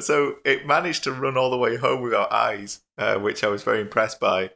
So it managed to run all the way home without eyes, uh, which I was very impressed by.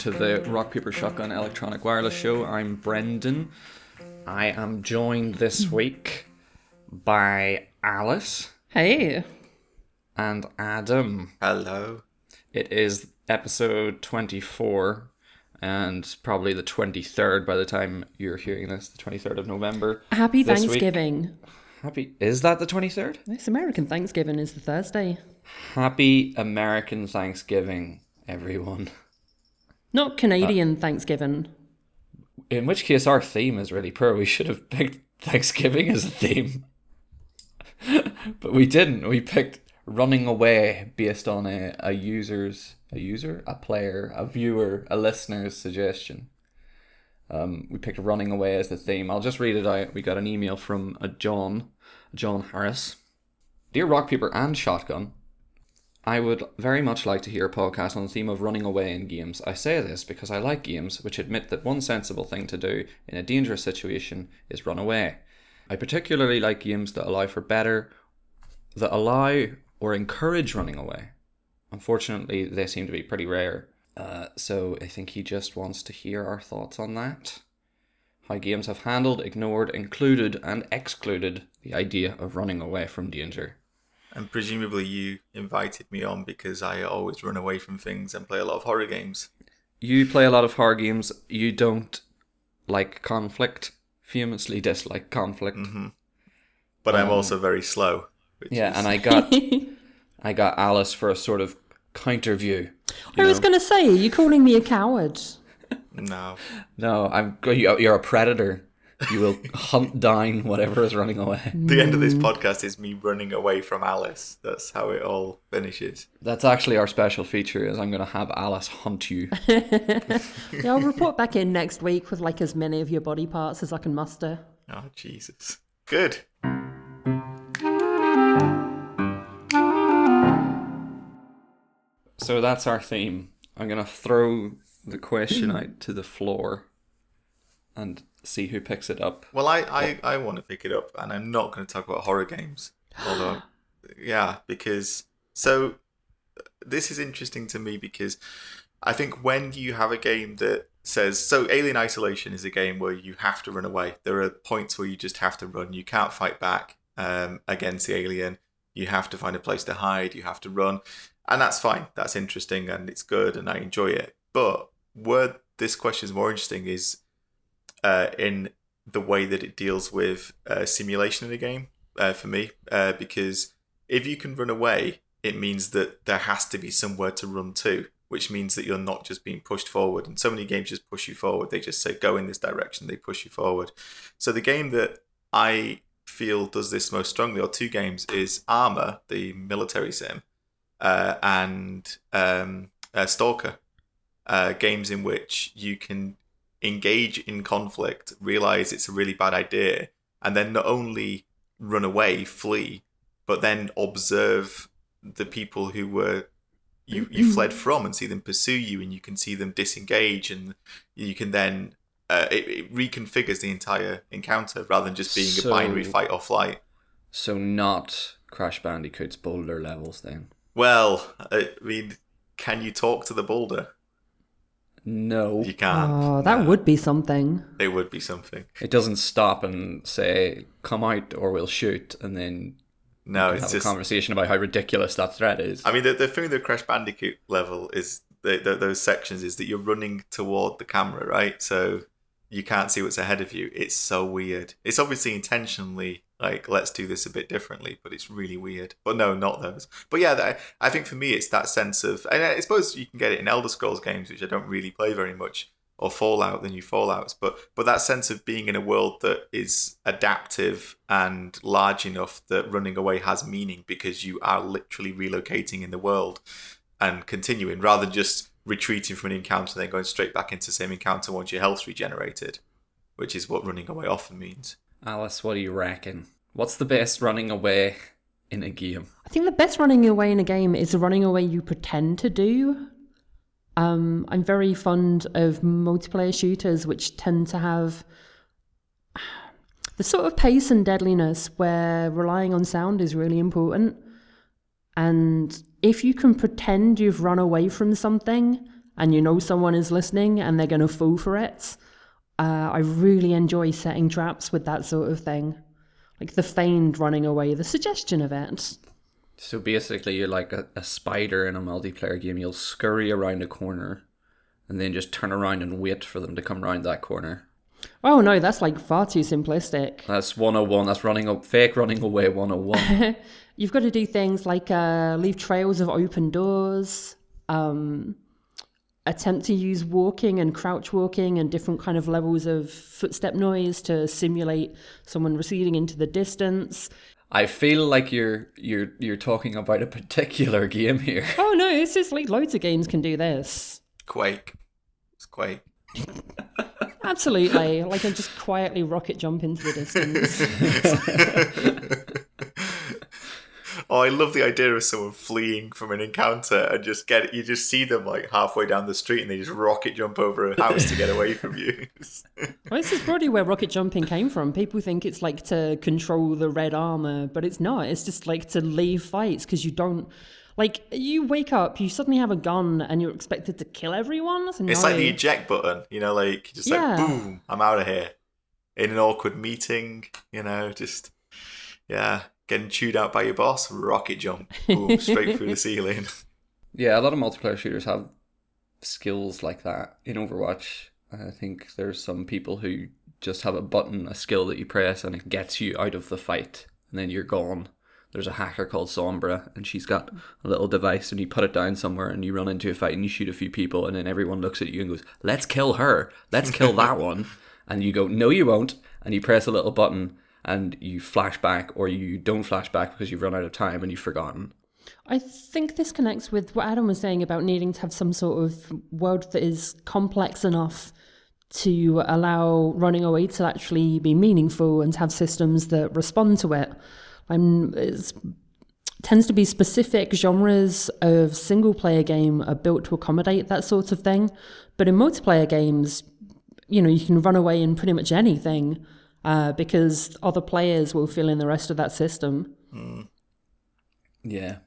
To the Rock Paper Shotgun Electronic Wireless Show. I'm Brendan. I am joined this hmm. week by Alice Hey. and Adam. Hello. It is episode 24 and probably the 23rd by the time you're hearing this, the 23rd of November. Happy This week- Thanksgiving. Happy Is that the 23rd? This American Thanksgiving is the Thursday. Happy American Thanksgiving, everyone. Not Canadian Thanksgiving. In which case, our theme is really poor. We should have picked Thanksgiving as a theme. but we didn't. We picked running away based on a, a user's, a user, a player, a viewer, a listener's suggestion. Um, we picked running away as the theme. I'll just read it out. We got an email from a John, John Harris. Dear Rock Paper and Shotgun, I would very much like to hear a podcast on the theme of running away in games. I say this because I like games which admit that one sensible thing to do in a dangerous situation is run away. I particularly like games that allow for better, that allow or encourage running away. Unfortunately, they seem to be pretty rare. Uh, so I think he just wants to hear our thoughts on that. How games have handled, ignored, included, and excluded the idea of running away from danger. And presumably you invited me on because I always run away from things and play a lot of horror games. You play a lot of horror games. You don't like conflict. Famously dislike conflict. But I'm Um, also very slow. Yeah, is, and I got I got Alice for a sort of counter view. I was going to say, are you calling me a coward? No. No, I'm you're a predator. You will hunt down whatever is running away. The end of this podcast is me running away from Alice. That's how it all finishes. That's actually our special feature. Is I'm going to have Alice hunt you. Yeah, I'll report back in next week with like as many of your body parts as I can muster. Oh, Jesus. Good. so that's our theme. I'm going to throw the question out to the floor and see who picks it up. Well, I, I, I want to pick it up, and I'm not going to talk about horror games. Although, yeah, because. So, this is interesting to me because I think when you have a game that says. So, Alien Isolation is a game where you have to run away. There are points where you just have to run. You can't fight back um, against the alien. You have to find a place to hide. You have to run. And that's fine. That's interesting and it's good and I enjoy it. But where this question is more interesting is uh, in the way that it deals with uh, simulation in a game uh, for me. Uh, because if you can run away, it means that there has to be somewhere to run to, which means that you're not just being pushed forward. And so many games just push you forward. They just say, go in this direction, they push you forward. So the game that I feel does this most strongly, or two games, is Arma, the military sim, uh, and um, uh, Stalker, uh, games in which you can engage in conflict, realize it's a really bad idea, and then not only run away, flee, but then observe the people who were you you fled from and see them pursue you, and you can see them disengage, and you can then uh, it, it reconfigures the entire encounter rather than just being So- a binary fight or flight. So not Crash Bandicoot's boulder levels then. Well, I mean, can you talk to the boulder? No. You can't. Oh, that No. would be something. It would be something. It doesn't stop and say, come out or we'll shoot, and then No, have it's a just. conversation about how ridiculous that threat is. I mean, the, the thing with the Crash Bandicoot level is the, the, those sections is that you're running toward the camera, right? So you can't see what's ahead of you. It's so weird. It's obviously intentionally Like, let's do this a bit differently, but it's really weird. But no, not those. But yeah, I think for me, it's that sense of, and I suppose you can get it in Elder Scrolls games, which I don't really play very much, or Fallout, the new Fallout's. But but that sense of being in a world that is adaptive and large enough that running away has meaning because you are literally relocating in the world and continuing rather than just retreating from an encounter and then going straight back into the same encounter once your health's regenerated, which is what running away often means. Alice, what do you reckon? What's the best running away in a game? I think the best running away in a game is the running away you pretend to do. Um, I'm very fond of multiplayer shooters which tend to have the sort of pace and deadliness where relying on sound is really important. And if you can pretend you've run away from something and you know someone is listening and they're going to fall for it, uh, I really enjoy setting traps with that sort of thing. Like the feigned running away, the suggestion of it. So basically, you're like a, a spider in a multiplayer game. You'll scurry around a corner and then just turn around and wait for them to come around that corner. Oh no, that's like far too simplistic. That's 101. That's running up, fake running away 101. You've got to do things like uh, leave trails of open doors, um, attempt to use walking and crouch walking and different kind of levels of footstep noise to simulate someone receding into the distance. I feel like you're you're you're talking about a particular game here. Oh no, it's just like loads of games can do this. Quake. It's Quake. Absolutely. like I just quietly rocket jump into the distance. Oh, I love the idea of someone fleeing from an encounter and just get you just see them like halfway down the street and they just rocket jump over a house to get away from you. well, this is probably where rocket jumping came from. People think it's like to control the red armor, but it's not. It's just like to leave fights because you don't. Like you wake up, you suddenly have a gun, and you're expected to kill everyone. So it's like the eject button, you know, like just Yeah. like boom, I'm out of here. In an awkward meeting, you know, just yeah, getting chewed out by your boss, rocket jump, boom, straight through the ceiling. Yeah, a lot of multiplayer shooters have skills like that. In Overwatch, I think there's some people who just have a button, a skill that you press, and it gets you out of the fight, and then you're gone. There's a hacker called Sombra, and she's got a little device, and you put it down somewhere, and you run into a fight, and you shoot a few people, and then everyone looks at you and goes, "Let's kill her. Let's kill that one." And you go, "No, you won't," and you press a little button, and you flash back, or you don't flash back because you've run out of time and you've forgotten. I think this connects with what Adam was saying about needing to have some sort of world that is complex enough to allow running away to actually be meaningful and to have systems that respond to it. I'm it's tends to be specific genres of single player game are built to accommodate that sort of thing. But in multiplayer games, you know, you can run away in pretty much anything uh, because other players will fill in the rest of that system. Yeah,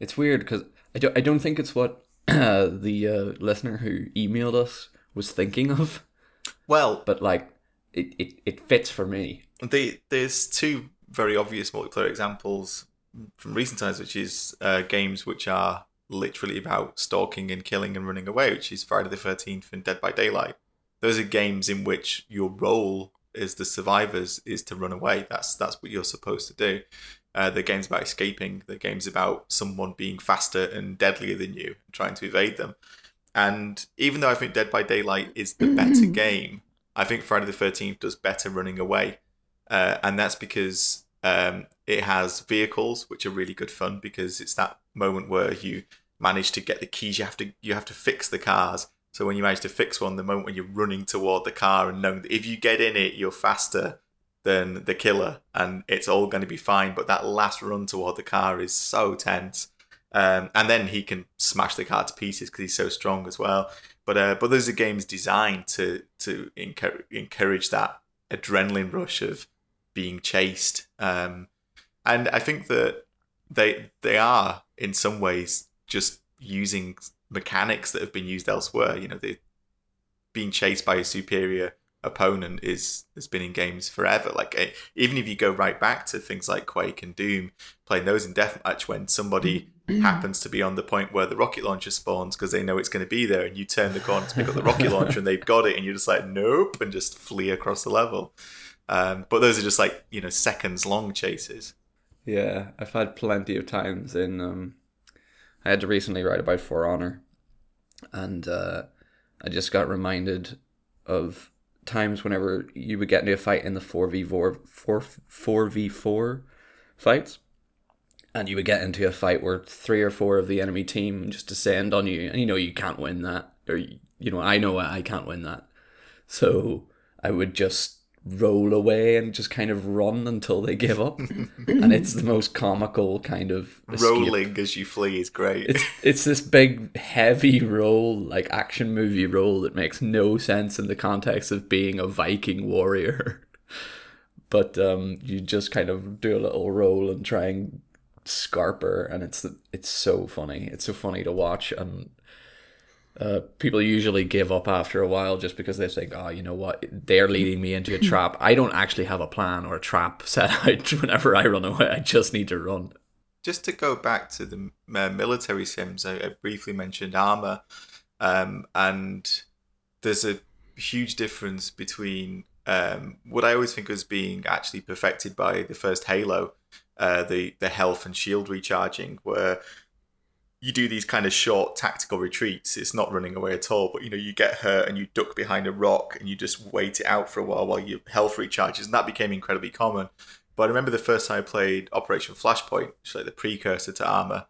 it's weird because I don't. I don't think it's what the uh, listener who emailed us was thinking of, Well, but like it, it, it fits for me. the, there's two very obvious multiplayer examples from recent times, which is uh, games which are literally about stalking and killing and running away, which is Friday the Thirteenth and Dead by Daylight. Those are games in which your role as the survivors is to run away. That's that's what you're supposed to do. Uh, the game's about escaping. The game's about someone being faster and deadlier than you, and trying to evade them. And even though I think Dead by Daylight is the better game, I think Friday the Thirteenth does better running away, uh, and that's because um, it has vehicles which are really good fun because it's that moment where you manage to get the keys. You have to you have to fix the cars. So when you manage to fix one, the moment when you're running toward the car and knowing that if you get in it, you're faster than the killer, and it's all going to be fine. But that last run toward the car is so tense. Um, and then he can smash the car to pieces because he's so strong as well. But uh, but those are games designed to to encourage, encourage that adrenaline rush of being chased. Um, and I think that they they are in some ways just using mechanics that have been used elsewhere. You know, they being chased by a superior opponent is has been in games forever. Like eh, even if you go right back to things like Quake and Doom, playing those in deathmatch when somebody happens to be on the point where the rocket launcher spawns because they know it's going to be there, and you turn the corner to pick up the rocket launcher and they've got it, and you're just like nope, and just flee across the level. Um, but those are just like you know seconds long chases. Yeah, I've had plenty of times in. Um, I had to recently write about For Honor, and uh, I just got reminded of times whenever you would get into a fight in the four v four four four v four fights, and you would get into a fight where three or four of the enemy team just descend on you, and you know you can't win that, or you know I know I can't win that, so I would just roll away and just kind of run until they give up. and it's the most comical kind of escape. Rolling as you flee is great. It's it's this big heavy roll, like action movie roll that makes no sense in the context of being a Viking warrior. but um, you just kind of do a little roll and try and scarper, and it's it's so funny. It's so funny to watch, and uh, people usually give up after a while just because they think, oh, you know what, they're leading me into a trap. I don't actually have a plan or a trap set out whenever I run away. I just need to run. Just to go back to the uh, military sims, I, I, briefly mentioned Arma, um, and there's a huge difference between um, what I always think was being actually perfected by the first Halo, uh, the the health and shield recharging, where you do these kind of short tactical retreats. It's not running away at all, but you know, you get hurt and you duck behind a rock and you just wait it out for a while while your health recharges, and that became incredibly common. But I remember the first time I played Operation Flashpoint, which is like the precursor to Arma,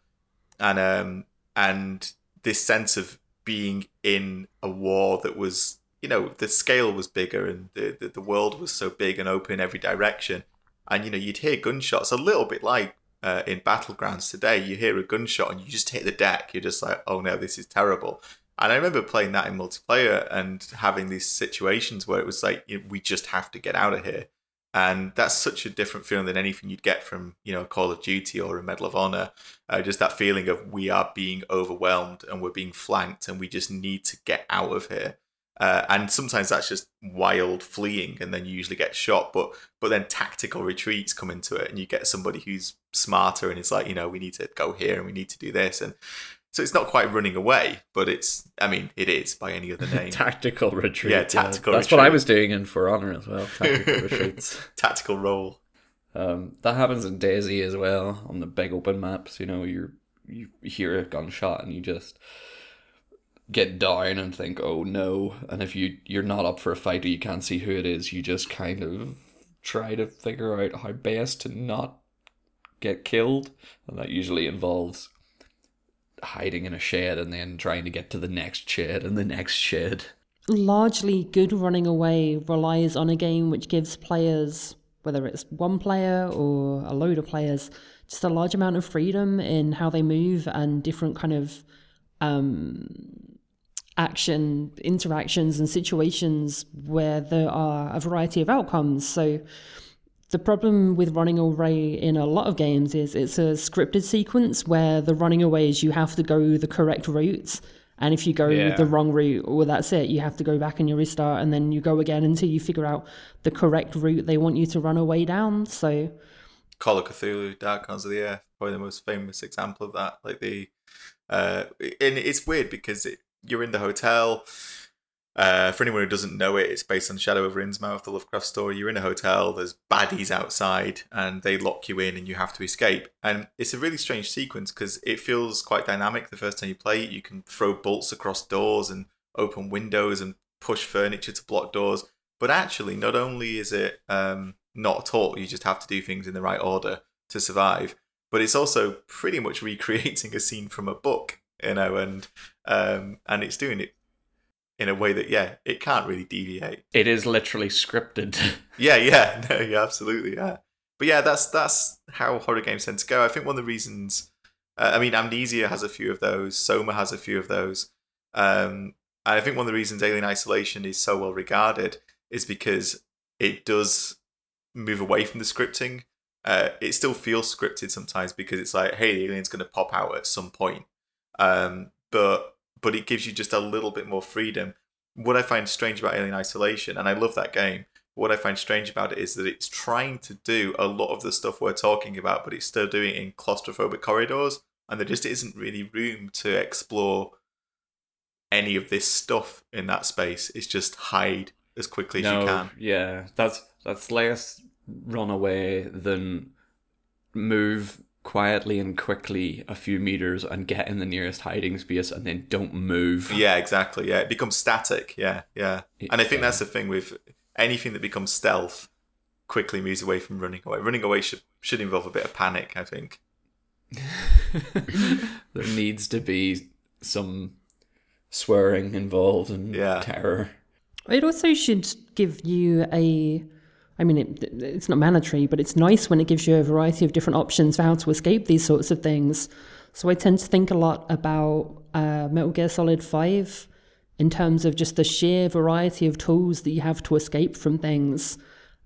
and um, and this sense of being in a war that was, you know, the scale was bigger and the, the, the world was so big and open in every direction, and you know, you'd hear gunshots a little bit like uh, in battlegrounds today, you hear a gunshot and you just hit the deck. You're just like, oh no, this is terrible. And I remember playing that in multiplayer and having these situations where it was like, you know, we just have to get out of here. And that's such a different feeling than anything you'd get from, you know, Call of Duty or a Medal of Honor. Uh, just that feeling of we are being overwhelmed and we're being flanked and we just need to get out of here. Uh, and sometimes that's just wild fleeing, and then you usually get shot. But but then tactical retreats come into it, and you get somebody who's smarter, and it's like you know we need to go here and we need to do this, and so it's not quite running away, but it's I mean it is by any other name. tactical retreat. Yeah, tactical. Yeah. That's retreat. what I was doing in For Honor as well. Tactical retreats. Tactical roll. Um, that happens in DayZ as well on the big open maps. You know, you you hear a gunshot and you just get down and think, oh no. And if you you're not up for a fight or you can't see who it is, you just kind of try to figure out how best to not get killed, and that usually involves hiding in a shed and then trying to get to the next shed and the next shed. Largely, good running away relies on a game which gives players, whether it's one player or a load of players, just a large amount of freedom in how they move and different kind of um, action interactions and situations where there are a variety of outcomes. So the problem with running away in a lot of games is it's a scripted sequence where the running away is you have to go the correct route. And if you go Yeah. the wrong route, well, that's it. You have to go back and you restart, and then you go again until you figure out the correct route they want you to run away down. So, Call of Cthulhu, Dark Corners of the Earth, probably the most famous example of that. Like the, uh, and it's weird because it, you're in the hotel. Uh, for anyone who doesn't know it, it's based on Shadow over Innsmouth, the Lovecraft story. You're in a hotel, there's baddies outside, and they lock you in, and you have to escape. And it's a really strange sequence because it feels quite dynamic the first time you play it. You can throw bolts across doors and open windows and push furniture to block doors. But actually, not only is it um, not at all, you just have to do things in the right order to survive, but it's also pretty much recreating a scene from a book, you know, and um, and it's doing it in a way that yeah, it can't really deviate. It is literally scripted. Yeah, yeah, no, yeah, absolutely, yeah. But yeah, that's that's how horror games tend to go. I think one of the reasons, uh, I mean, Amnesia has a few of those, Soma has a few of those, um, and I think one of the reasons Alien Isolation is so well regarded is because it does move away from the scripting. Uh, it still feels scripted sometimes because it's like, hey, the alien's going to pop out at some point, um, but but it gives you just a little bit more freedom. What I find strange about Alien Isolation, and I love that game, what I find strange about it is that it's trying to do a lot of the stuff we're talking about, but it's still doing it in claustrophobic corridors, and there just isn't really room to explore any of this stuff in that space. It's just hide as quickly as you can. yeah, that's That's less run away than move quietly and quickly a few meters and get in the nearest hiding space and then don't move. Yeah, exactly. Yeah, it becomes static. Yeah, yeah. And I think that's the thing with anything that becomes stealth quickly moves away from running away. Running away should should involve a bit of panic, I think. there needs to be some swearing involved and Yeah. terror. It also should give you a. I mean, it, it's not mandatory, but it's nice when it gives you a variety of different options for how to escape these sorts of things. So I tend to think a lot about uh, Metal Gear Solid 5 in terms of just the sheer variety of tools that you have to escape from things.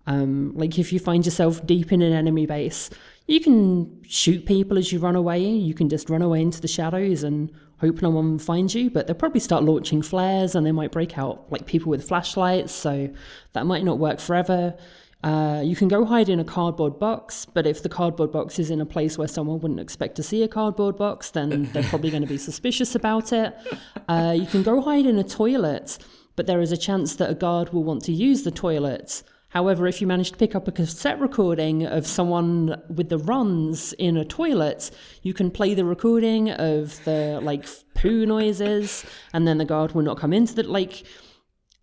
Um, like if you find yourself deep in an enemy base, you can shoot people as you run away. You can just run away into the shadows and hope no one finds you. But they'll probably start launching flares and they might break out like people with flashlights. So that might not work forever. Uh, you can go hide in a cardboard box, but if the cardboard box is in a place where someone wouldn't expect to see a cardboard box, then they're probably going to be suspicious about it. Uh, you can go hide in a toilet, but there is a chance that a guard will want to use the toilet. However, if you manage to pick up a cassette recording of someone with the runs in a toilet, you can play the recording of the like poo noises, and then the guard will not come into the like.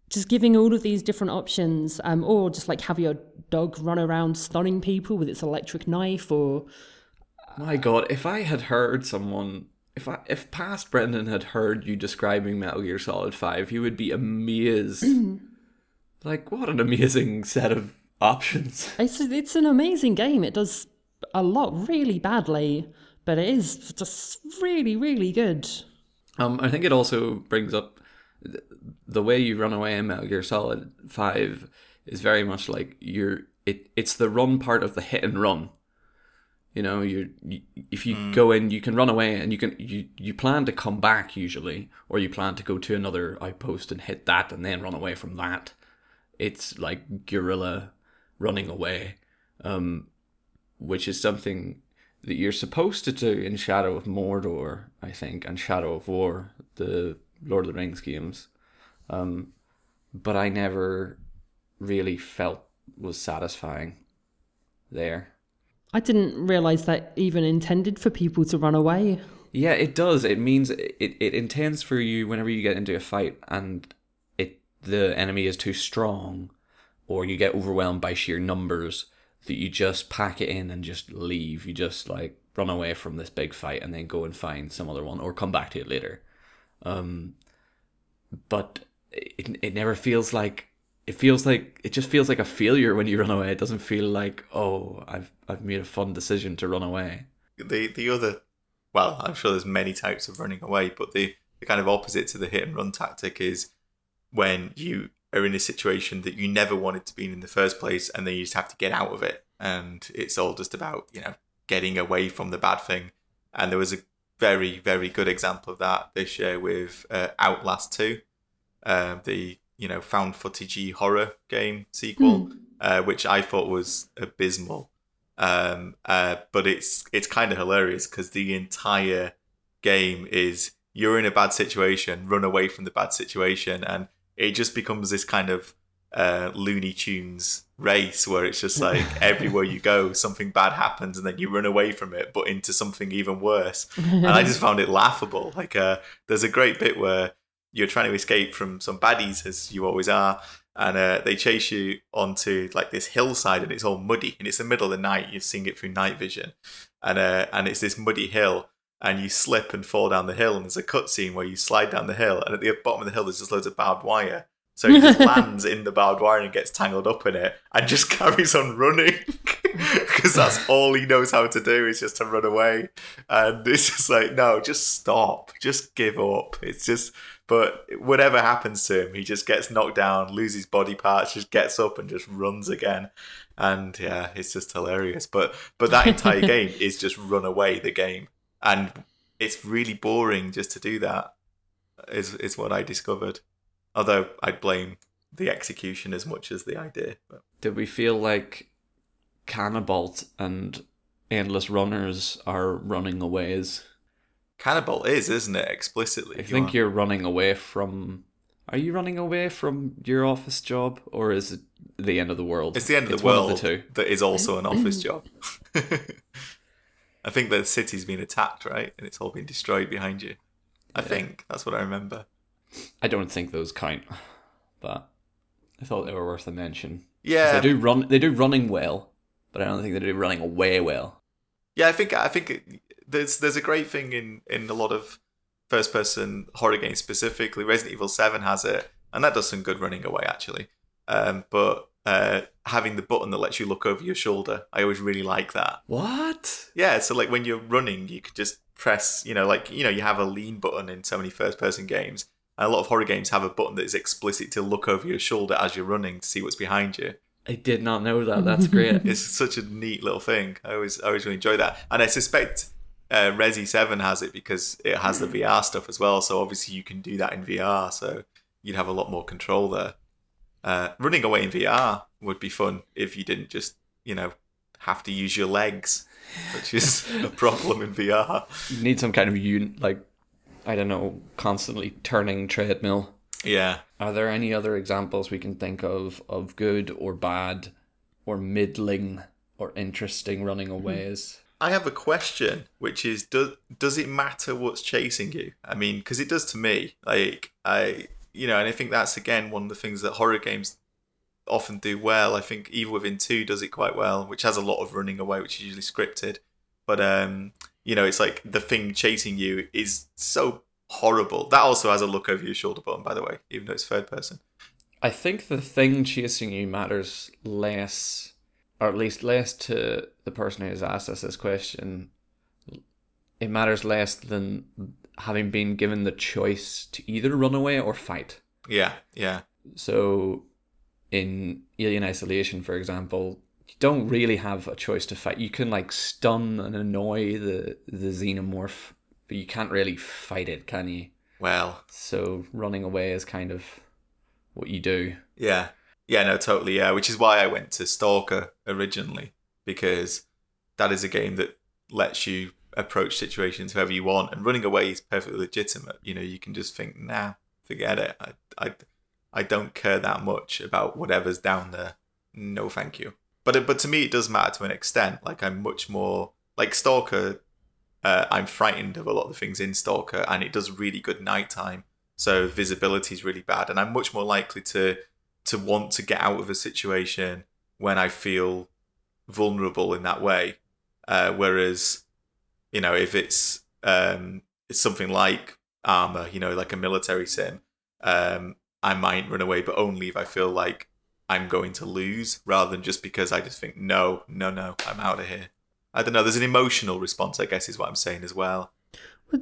Just giving all of these different options, um, or just like have your dog run around stunning people with its electric knife, or My God, if I had heard someone, if I, if past Brendan had heard you describing Metal Gear Solid Five, he would be amazed. like, what an amazing set of options. It's it's an amazing game. It does a lot really badly, but it is just really really good. Um, I think it also brings up th- the way you run away in Metal Gear Solid Five is very much like you're. It it's the run part of the hit and run. You know, you, you if you go in, you can run away, and you can you you plan to come back usually, or you plan to go to another outpost and hit that, and then run away from that. It's like guerrilla running away, um, which is something that you're supposed to do in Shadow of Mordor, I think, and Shadow of War, the Lord of the Rings games. Um, but I never really felt was satisfying there. I didn't realize that even intended for people to run away. Yeah, it does. It means it, it intends for you whenever you get into a fight and the enemy is too strong or you get overwhelmed by sheer numbers that you just pack it in and just leave. You just like run away from this big fight and then go and find some other one or come back to it later. Um but it it never feels like it feels like it just feels like a failure when you run away. It doesn't feel like, oh, I've I've made a fun decision to run away. The the other, well, I'm sure there's many types of running away, but the, the kind of opposite to the hit and run tactic is when you are in a situation that you never wanted to be in in the first place, and then you just have to get out of it, and it's all just about you know getting away from the bad thing. And there was a very very good example of that this year with uh, Outlast Two, uh, the you know found footagey horror game sequel, uh, which I thought was abysmal. Um, uh, but it's it's kind of hilarious because the entire game is you're in a bad situation, run away from the bad situation, and it just becomes this kind of uh, Looney Tunes race where it's just like everywhere you go, something bad happens, and then you run away from it, but into something even worse. And I just found it laughable. Like, uh, there's a great bit where you're trying to escape from some baddies, as you always are, and uh, they chase you onto like this hillside, and it's all muddy, and it's the middle of the night. You're seeing it through night vision, and uh, and it's this muddy hill, and you slip and fall down the hill, and there's a cutscene where you slide down the hill, and at the bottom of the hill there's just loads of barbed wire. So he just lands in the barbed wire and gets tangled up in it, and just carries on running because that's all he knows how to do is just to run away. And it's just like, no, just stop, just give up. It's just, but whatever happens to him, he just gets knocked down, loses body parts, just gets up and just runs again. And yeah, it's just hilarious. But but that entire game is just run away the game, and it's really boring just to do that. Is is what I discovered. Although I'd blame the execution as much as the idea. But. Did we feel like Canabalt and Endless Runners are running away? aways? Cannibal is, isn't it? Explicitly. I You think are- you're running away from Are you running away from your office job, or is it the end of the world? It's the end of It's the world the two. that is also an office job. I think the city's been attacked, right? And it's all been destroyed behind you. I think that's what I remember. I don't think those count, but I thought they were worth a mention. Yeah, They do run. They do running well, but I don't think they do running away well. Yeah, I think I think it- there's there's a great thing in in a lot of first person horror games specifically. Resident Evil Seven has it, and that does some good running away actually. Um, but uh, having the button that lets you look over your shoulder, I always really like that. What? Yeah, so like when you're running, you could just press, you know, like you know, you have a lean button in so many first person games. And a lot of horror games have a button that is explicit to look over your shoulder as you're running to see what's behind you. I did not know that. That's great. It's such a neat little thing. I always, I always really enjoy that, and I suspect uh, Resi Seven has it because it has the VR stuff as well. So obviously you can do that in VR. So you'd have a lot more control there. Uh, running away in VR would be fun if you didn't just, you know, have to use your legs, which is a problem in VR. you need some kind of un- like, I don't know, constantly turning treadmill. Yeah. Are there any other examples we can think of of good or bad, or middling or interesting running aways? I have a question, which is does does it matter what's chasing you? I mean, because it does to me. Like I, you know, and I think that's again one of the things that horror games often do well. I think Evil Within Two does it quite well, which has a lot of running away, which is usually scripted. But um, you know, it's like the thing chasing you is so horrible. That also has a look over your shoulder button, by the way, even though it's third person. I think the thing chasing you matters less, or at least less to the person who has asked us this question. It matters less than having been given the choice to either run away or fight. Yeah, yeah, So, in Alien Isolation, for example, you don't really have a choice to fight. You can like stun and annoy the the xenomorph, but you can't really fight it, can you? well, So running away is kind of what you do. Yeah. Yeah, no, totally. Yeah, which is why I went to Stalker originally because that is a game that lets you approach situations however you want, and running away is perfectly legitimate. You know, you can just think, nah, forget it. I, I, I don't care that much about whatever's down there. No, thank you. But but to me, it does matter to an extent. Like I'm much more like Stalker. Uh, I'm frightened of a lot of the things in Stalker, and it does really good nighttime. So visibility is really bad, and I'm much more likely to to want to get out of a situation when I feel vulnerable in that way. Uh, whereas, you know, if it's um, it's something like Arma, you know, like a military sim, um, I might run away, but only if I feel like I'm going to lose, rather than just because I just think, no, no, no, I'm out of here. I don't know. There's an emotional response, I guess, is what I'm saying as well.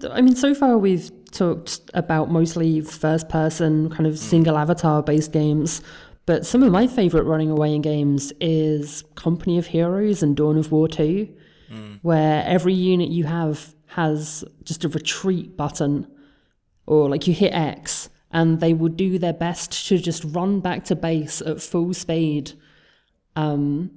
I mean, so far we've talked about mostly first person, kind of single avatar based games. But some of my favourite running away in games is Company of Heroes and Dawn of War 2, where every unit you have has just a retreat button, or like you hit X, and they will do their best to just run back to base at full speed. Um,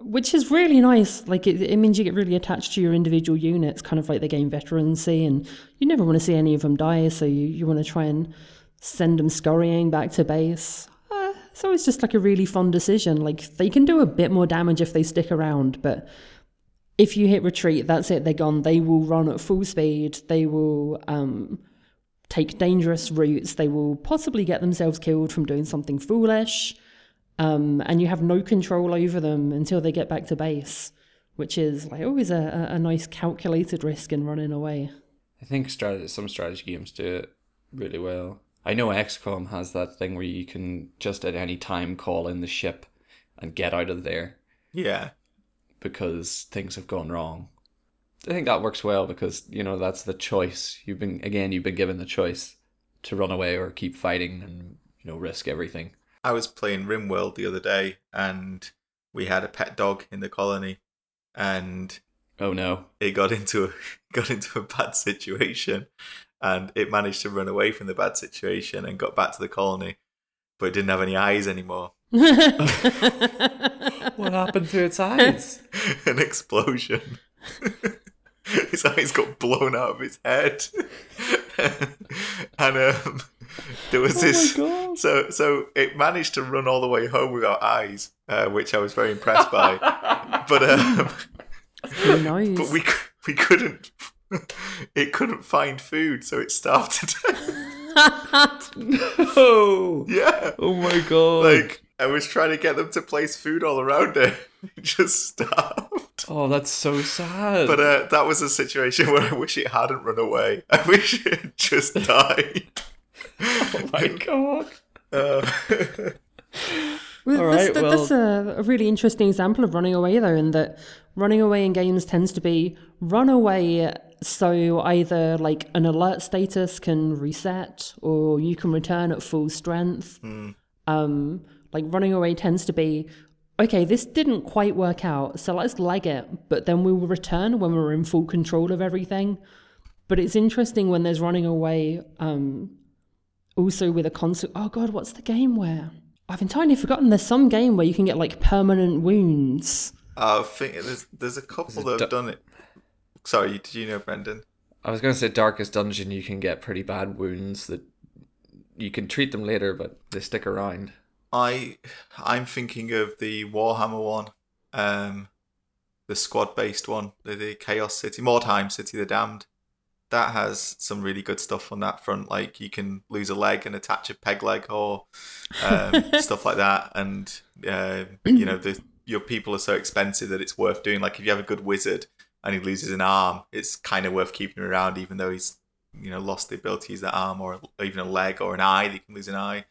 which is really nice. Like it, it means you get really attached to your individual units, kind of like the game veterancy, and you never want to see any of them die. So you, you want to try and send them scurrying back to base. Uh, it's just like a really fun decision. Like they can do a bit more damage if they stick around, but if you hit retreat, that's it. They're gone. They will run at full speed. They will um, take dangerous routes. They will possibly get themselves killed from doing something foolish um, and you have no control over them until they get back to base, which is like always a, a, a nice calculated risk in running away. I think strategy, some strategy games do it really well. I know XCOM has that thing where you can just at any time call in the ship and get out of there Yeah, because things have gone wrong. I think that works well because you know that's the choice. You've been again, you've been given the choice to run away or keep fighting and you know risk everything. I was playing RimWorld the other day, and we had a pet dog in the colony, and Oh no! it got into a got into a bad situation, and it managed to run away from the bad situation and got back to the colony, but it didn't have any eyes anymore. What happened to its eyes? An explosion. his eyes got blown out of his head, and um, there was this. So so it managed to run all the way home without eyes, uh, which I was very impressed by. but um, knows? but we we couldn't. It couldn't find food, so it starved to death. Oh, yeah, oh my god. like I was trying to get them to place food all around it. It just stopped. oh, that's so sad. But uh, that was a situation where I wish it hadn't run away. I wish it had just died. oh my god. Uh, Well, All that's, that- well- that's a, a really interesting example of running away, though, in that running away in games tends to be run away so either like an alert status can reset or you can return at full strength. Um, like running away tends to be okay, this didn't quite work out, so let's leg it, but then we will return when we're in full control of everything. But it's interesting when there's running away um, also with a console. Oh god, what's the game where? I've entirely forgotten. There's some game where you can get like permanent wounds. I think there's there's a couple that have du- done it. Sorry, did you know Brendan? I was going to say Darkest Dungeon, you can get pretty bad wounds that you can treat them later, but they stick around. I I'm thinking of the Warhammer one, um, the squad based one, the, the Chaos City, Mordheim City the Damned. That has some really good stuff on that front. Like you can lose a leg and attach a peg leg or um, stuff like that. And uh, you know the your people are so expensive that it's worth doing. Like if you have a good wizard and he loses an arm, it's kind of worth keeping him around, even though he's you know lost the ability to use that arm or even a leg or an eye. They can lose an eye.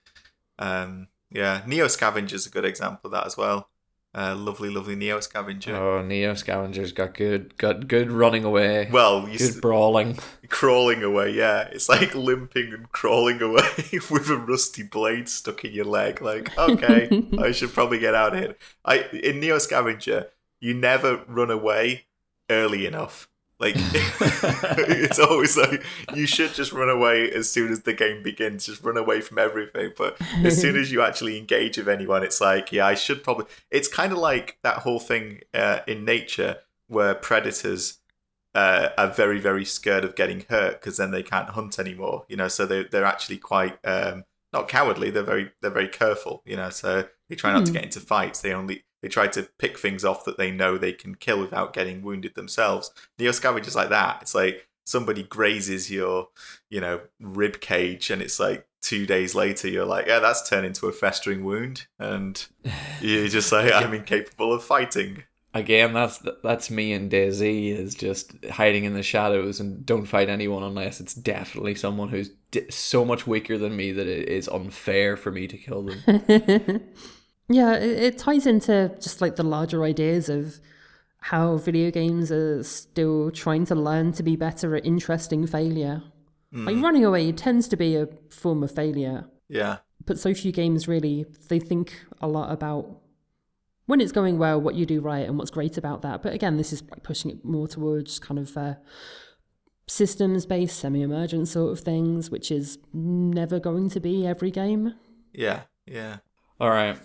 Um, yeah, Neo Scavenger's a good example of that as well. Uh, lovely, lovely Neo Scavenger. Oh, Neo Scavenger's got good, got good running away. well, you good s- brawling. crawling away, yeah. It's like limping and crawling away with a rusty blade stuck in your leg. Like, okay, I should probably get out of here. I in Neo Scavenger, you never run away early enough. Like it's always like you should just run away as soon as the game begins. Just run away from everything. But as soon as you actually engage with anyone, it's like, yeah, I should probably. It's kind of like that whole thing uh, in nature where predators uh, are very very scared of getting hurt because then they can't hunt anymore. You know, so they they're actually quite um, not cowardly. They're very they're very careful. You know, so they try not to Hmm. get into fights. They only they try to pick things off that they know they can kill without getting wounded themselves. Neo Scavenger's like that. It's like somebody grazes your you know rib cage, and it's like two days later you're like, yeah, that's turned into a festering wound, and you're just like, I'm incapable of fighting. Again, that's that's me and DayZ is just hiding in the shadows and don't fight anyone unless it's definitely someone who's di- so much weaker than me that it is unfair for me to kill them. Yeah, it, it ties into just like the larger ideas of how video games are still trying to learn to be better at interesting failure. Like running away tends to be a form of failure, Yeah. but so few games really they think a lot about when it's going well, what you do right, and what's great about that. But again, this is like pushing it more towards kind of uh, systems-based, semi-emergent sort of things, which is never going to be every game. Yeah. Yeah. All right.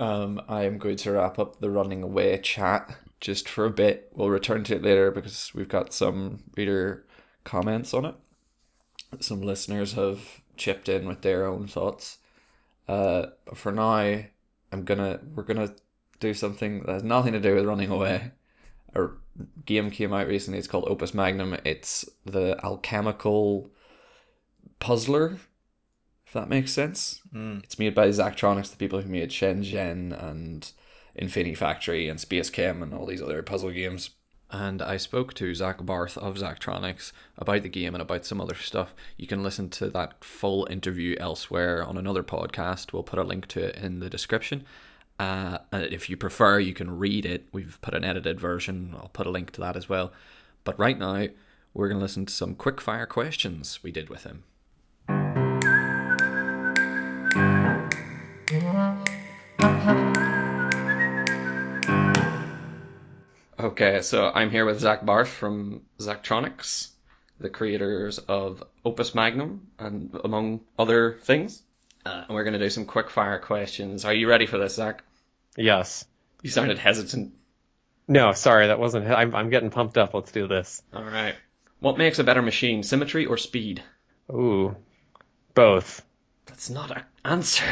Um, I am going to wrap up the running away chat just for a bit. We'll return to it later because we've got some reader comments on it. Some listeners have chipped in with their own thoughts. Uh, but for now, I'm gonna we're gonna do something that has nothing to do with running away. A game came out recently. It's called Opus Magnum. It's the alchemical puzzler, if that makes sense. Mm. It's made by Zachtronics, the people who made Shenzhen and Infinity Factory and SpaceChem and all these other puzzle games. And I spoke to Zach Barth of Zachtronics about the game and about some other stuff. You can listen to that full interview elsewhere on another podcast. We'll put a link to it in the description. Uh, and if you prefer, you can read it. We've put an edited version. I'll put a link to that as well. But right now, we're going to listen to some quick fire questions we did with him. Okay, so I'm here with Zach Barth from Zachtronics, the creators of Opus Magnum and among other things. Uh, and we're going to do some quick fire questions. Are you ready for this, Zach? Yes. You sounded hesitant. No, sorry, that wasn't. I'm, I'm getting pumped up. Let's do this. All right. What makes a better machine, symmetry or speed? Ooh, Both. That's not an answer.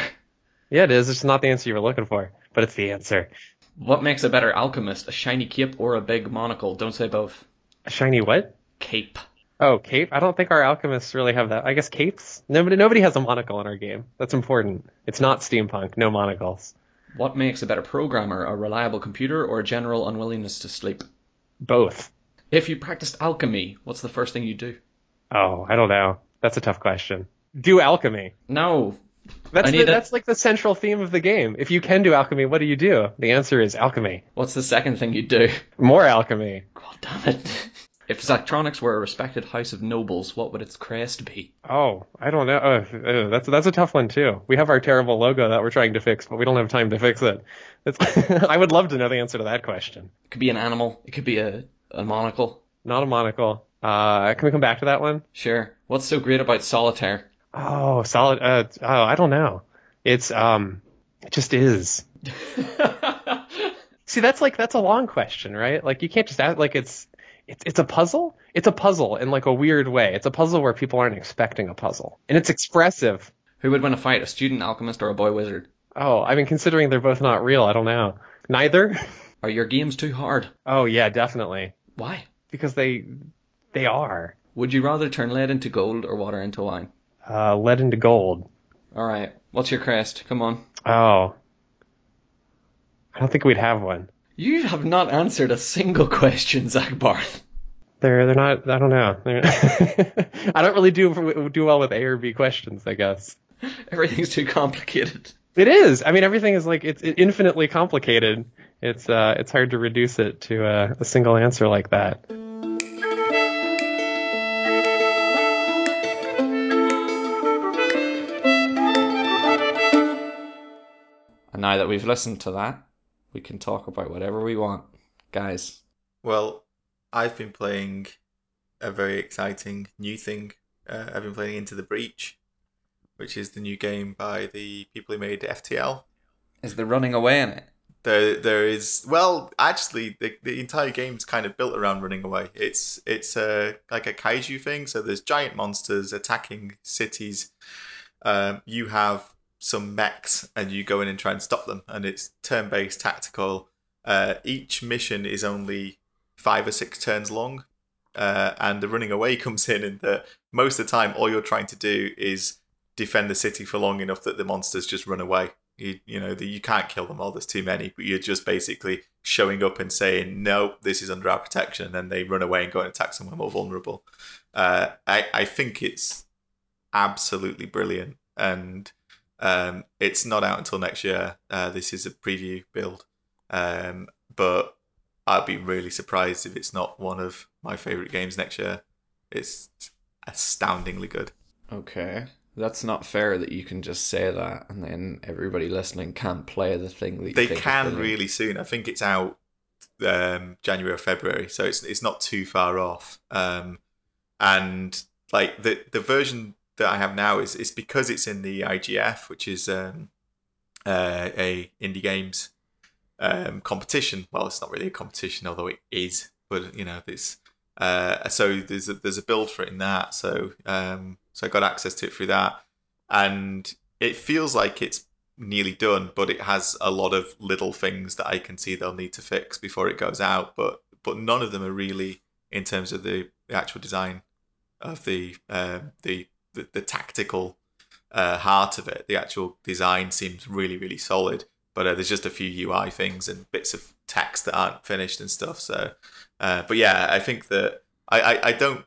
Yeah, it is. It's not the answer you were looking for, but it's the answer. What makes a better alchemist, a shiny cape or a big monocle? Don't say both. A shiny what? Cape. Oh, cape. I don't think our alchemists really have that. I guess capes. Nobody, nobody has a monocle in our game. That's important. It's not steampunk. No monocles. What makes a better programmer, a reliable computer or a general unwillingness to sleep? Both. If you practiced alchemy, what's the first thing you do? Oh, I don't know. That's a tough question. Do alchemy. No. That's the, a- that's like the central theme of the game. If you can do alchemy, what do you do? The answer is alchemy. What's the second thing you do? More alchemy. God damn it. If Zachtronics were a respected house of nobles, what would its crest be? Oh, I don't know. Uh, that's that's a tough one too. We have our terrible logo that we're trying to fix, but we don't have time to fix it. I would love to know the answer to that question. It could be an animal. It could be a, a monocle. Not a monocle. Uh, can we come back to that one? Sure. What's so great about solitaire? Oh, solid. Uh, oh, I don't know. It's um, it just is. See, that's like that's a long question, right? Like you can't just ask. Like it's it's it's a puzzle. It's a puzzle in like a weird way. It's a puzzle where people aren't expecting a puzzle, and it's expressive. Who would win a fight, a student alchemist or a boy wizard? Oh, I mean, considering they're both not real, I don't know. Neither. Are your games too hard? Oh yeah, definitely. Why? Because they they are Would you rather turn lead into gold or water into wine? Uh, lead into gold. Alright. What's your crest? Come on. Oh, I don't think we'd have one. You have not answered a single question, Zach Barth. They're they're not. I don't know. I don't really do do well with A or B questions. I guess Everything's too complicated. it is. I mean, everything is like it's infinitely complicated. It's uh it's hard to reduce it to a, a single answer like that. And now that we've listened to that, we can talk about whatever we want. Guys, Well, I've been playing a very exciting new thing. Uh, I've been playing Into the Breach, which is the new game by the people who made FTL. is there running away in it? There, there is well, actually, the, the entire game's kind of built around running away. It's it's uh, like a kaiju thing. So there's giant monsters attacking cities. Um, you have some mechs, and you go in and try and stop them. And it's turn-based tactical. Uh, each mission is only five or six turns long, uh, and the running away comes in. And the, most of the time, all you're trying to do is defend the city for long enough that the monsters just run away. You, you know, the, you can't kill them all. There's too many. But you're just basically showing up and saying, "No, this is under our protection," and then they run away and go and attack somewhere more vulnerable. Uh, I I think it's absolutely brilliant, and um, it's not out until next year. Uh, this is a preview build, um, but I'd be really surprised if it's not one of my favorite games next year. It's astoundingly good. Okay. That's not fair that you can just say that and then everybody listening can't play the thing that you They can really soon. I think it's out um, January or February, so it's it's not too far off. Um, and like the the version that I have now is is because it's in the IGF, which is um, uh, a indie games um, competition. Well, it's not really a competition, although it is. But you know, it's uh, so there's a, there's a build for it in that. So um, so I got access to it through that, and it feels like it's nearly done, but it has a lot of little things that I can see they'll need to fix before it goes out. But but none of them are really in terms of the, the actual design of the um the, the the tactical uh, heart of it. The actual design seems really really solid, but uh, there's just a few UI things and bits of text that aren't finished and stuff. So, uh, but yeah, I think that I, I I don't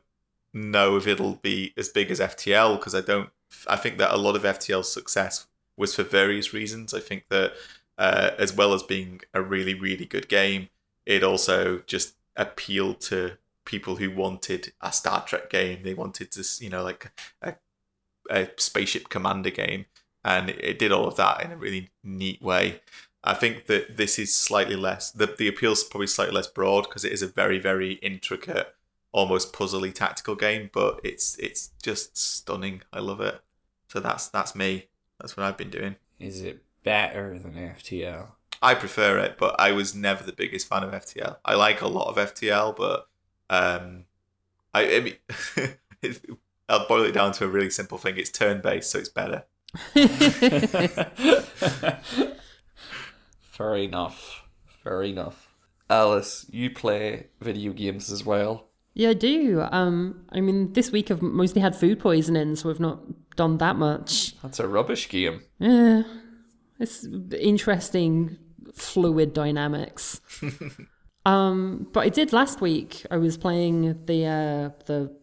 know if it'll be as big as FTL because I don't. I think that a lot of FTL's success was for various reasons. I think that uh, as well as being a really really good game, it also just appealed to people who wanted a Star Trek game. They wanted to, you know, like a, a spaceship commander game, and it, did all of that in a really neat way. I think that this is slightly less. The the appeal's probably slightly less broad because it is a very very intricate, almost puzzly tactical game. But it's it's just stunning. I love it. So that's that's me. That's what I've been doing. Is it better than FTL? I prefer it, but I was never the biggest fan of FTL. I like a lot of FTL, but um, I, I mean, I'll boil it down to a really simple thing. It's turn based, so it's better. Fair enough. Fair enough. Alice, you play video games as well. Yeah, I do. Um, I mean, this week I've mostly had food poisoning, so I've not done that much. That's a rubbish game. Yeah, it's interesting fluid dynamics. um, but I did last week. I was playing the uh, the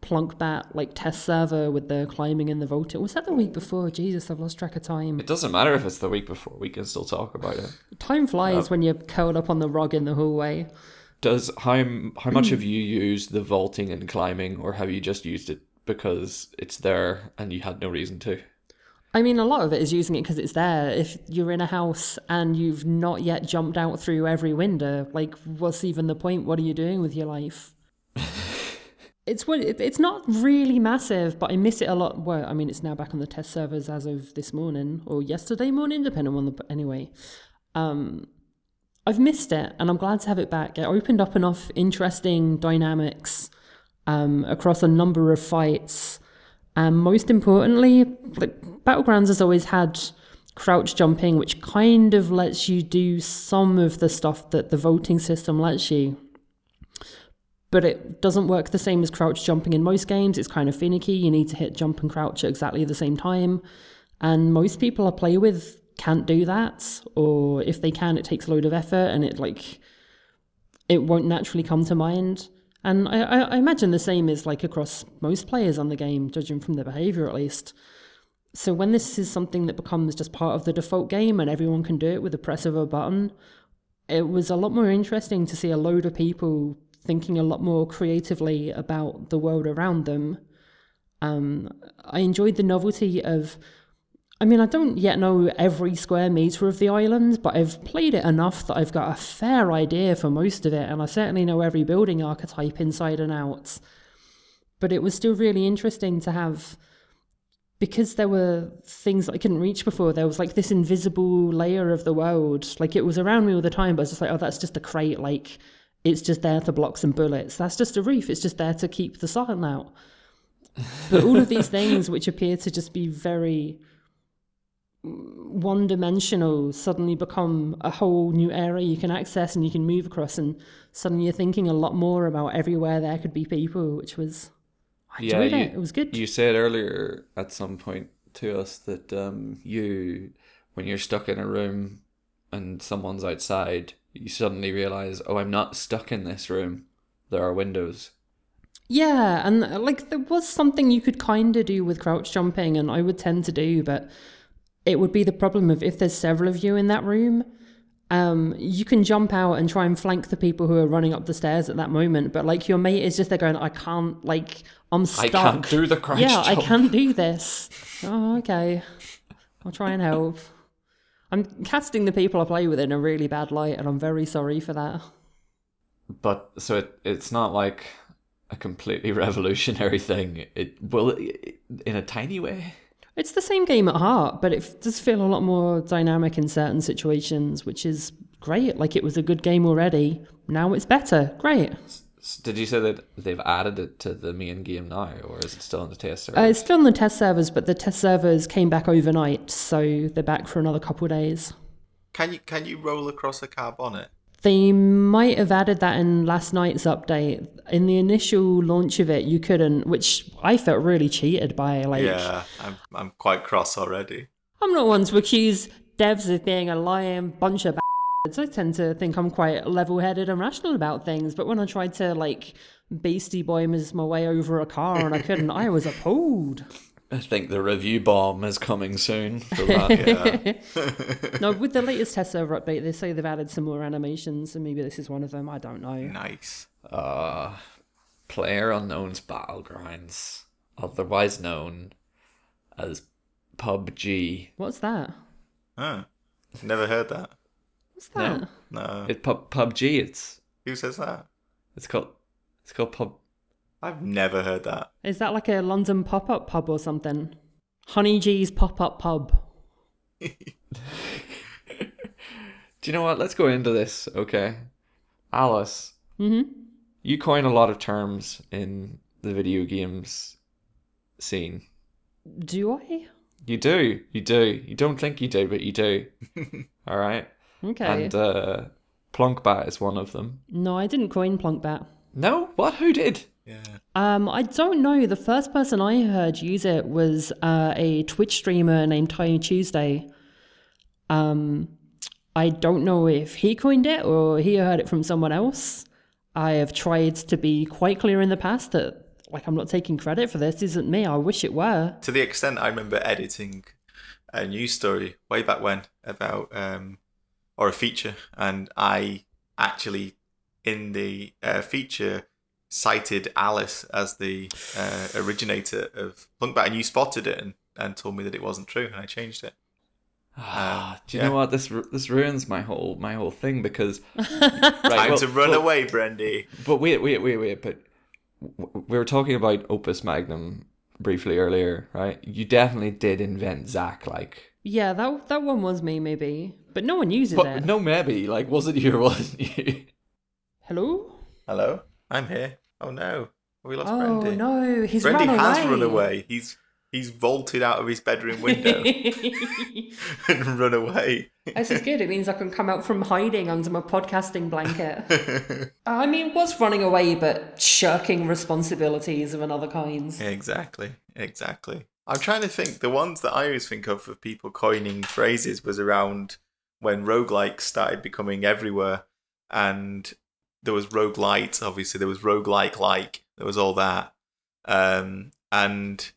Plunkbat like test server with the climbing and the vaulting. Was that the week before? Jesus, I've lost track of time. It doesn't matter if it's the week before, we can still talk about it. Time flies when you're curled up on the rug in the hallway. Does how how much have you used the vaulting and climbing, or have you just used it because it's there and you had no reason to? I mean, a lot of it is using it because it's there. If you're in a house and you've not yet jumped out through every window, like, what's even the point? What are you doing with your life? it's what it's not really massive, but I miss it a lot. Well, I mean, it's now back on the test servers as of this morning or yesterday morning, depending on the. Anyway, um, I've missed it, and I'm glad to have it back. It opened up enough interesting dynamics um, across a number of fights. And most importantly, like Battlegrounds has always had crouch jumping, which kind of lets you do some of the stuff that the vaulting system lets you. But it doesn't work the same as crouch jumping in most games. It's kind of finicky. You need to hit jump and crouch at exactly the same time. And most people I play with can't do that. Or if they can, it takes a load of effort and it like it won't naturally come to mind. And I, I, I imagine the same is like across most players on the game, judging from their behavior at least. So when this is something that becomes just part of the default game and everyone can do it with the press of a button, it was a lot more interesting to see a load of people thinking a lot more creatively about the world around them. Um, I enjoyed the novelty of. I mean, I don't yet know every square meter of the island, but I've played it enough that I've got a fair idea for most of it, and I certainly know every building archetype inside and out. But it was still really interesting to have because there were things that I couldn't reach before, there was like this invisible layer of the world. Like it was around me all the time, but I was just like, oh, that's just a crate. Like it's just there to block some bullets. That's just a roof. It's just there to keep the sun out. But all of these things, which appear to just be very one dimensional, suddenly become a whole new area you can access and you can move across. And suddenly you're thinking a lot more about everywhere there could be people, which was. I Yeah, enjoyed you- it. It was good. You said earlier at some point to us that um, you, when you're stuck in a room and someone's outside, you suddenly realize, oh, I'm not stuck in this room. There are windows. Yeah, and uh, like there was something you could kind of do with crouch jumping, and I would tend to do, but it would be the problem of if there's several of you in that room, um, you can jump out and try and flank the people who are running up the stairs at that moment, but like your mate is just there going, I can't, like, I'm stuck. I can't do the crouch yeah, I can't do this. Oh, okay. I'll try and help. I'm casting the people I play with in a really bad light, and I'm very sorry for that. But so it, it's not like a completely revolutionary thing. It will, in a tiny way. It's the same game at heart, but it f- does feel a lot more dynamic in certain situations, which is great. Like it was a good game already. Now it's better. Great. Did you say that they've added it to the main game now, or is it still on the test server? Uh, it's still on the test servers, but the test servers came back overnight, so they're back for another couple of days. Can you can you roll across a car bonnet? They might have added that in last night's update. In the initial launch of it, you couldn't, which I felt really cheated by. Like, yeah, I'm I'm quite cross already. I'm not one to accuse devs of being a lying bunch of. I tend to think I'm quite level-headed and rational about things, but when I tried to like Beastie Boy my way over a car and I couldn't, I was appalled. I think the review bomb is coming soon for that. Yeah, No, with the latest test server update, they say they've added some more animations, and maybe this is one of them. I don't know. nice. uh, Player Unknown's Battlegrounds, otherwise known as PUBG. What's that? Huh. Never heard that. What's that? No. No. It pub PUBG. It's Who says that? it's called it's called pub. I've never heard that. Is that like a London pop-up pub or something? Honey G's pop-up pub. Do you know what? Let's go into this, okay? Alice, Mm-hmm. you coin a lot of terms in the video games scene. Do I? You do, you do. You don't think you do, but you do. All right. Okay. And uh, Plunkbat is one of them. no, I didn't coin Plunkbat. No, what? Who did? Yeah. Um, I don't know. The first person I heard use it was uh, a Twitch streamer named Tiny Tuesday. Um, I don't know if he coined it or he heard it from someone else. I have tried to be quite clear in the past that, like, I'm not taking credit for this. this isn't me. I wish it were. To the extent I remember editing a news story way back when about um or a feature, and I actually in the uh, feature cited Alice as the uh, originator of Plunkbat, and you spotted it and, and told me that it wasn't true, and I changed it. Ah, do you yeah. know what? This this ruins my whole my whole thing because Time right, well- to run well- away, Brendy. But wait, wait, wait, wait. But we were talking about Opus Magnum briefly earlier, right? You definitely did invent Zach, like. Yeah, that that one was me, maybe. But no one uses But it. no, maybe like was it you or wasn't you? Hello? Hello, I'm here. Oh no, we lost Oh, Brendy. no. He's Brendy run has away. run away. He's he's vaulted out of his bedroom window and run away. this is good. It means I can come out from hiding under my podcasting blanket. I mean, was running away, but shirking responsibilities of another kind. exactly, exactly. I'm trying to think. The ones that I always think of of people coining phrases was around when roguelikes started becoming everywhere, and there was roguelite. Obviously, there was roguelike like. Like, There was all that, um, and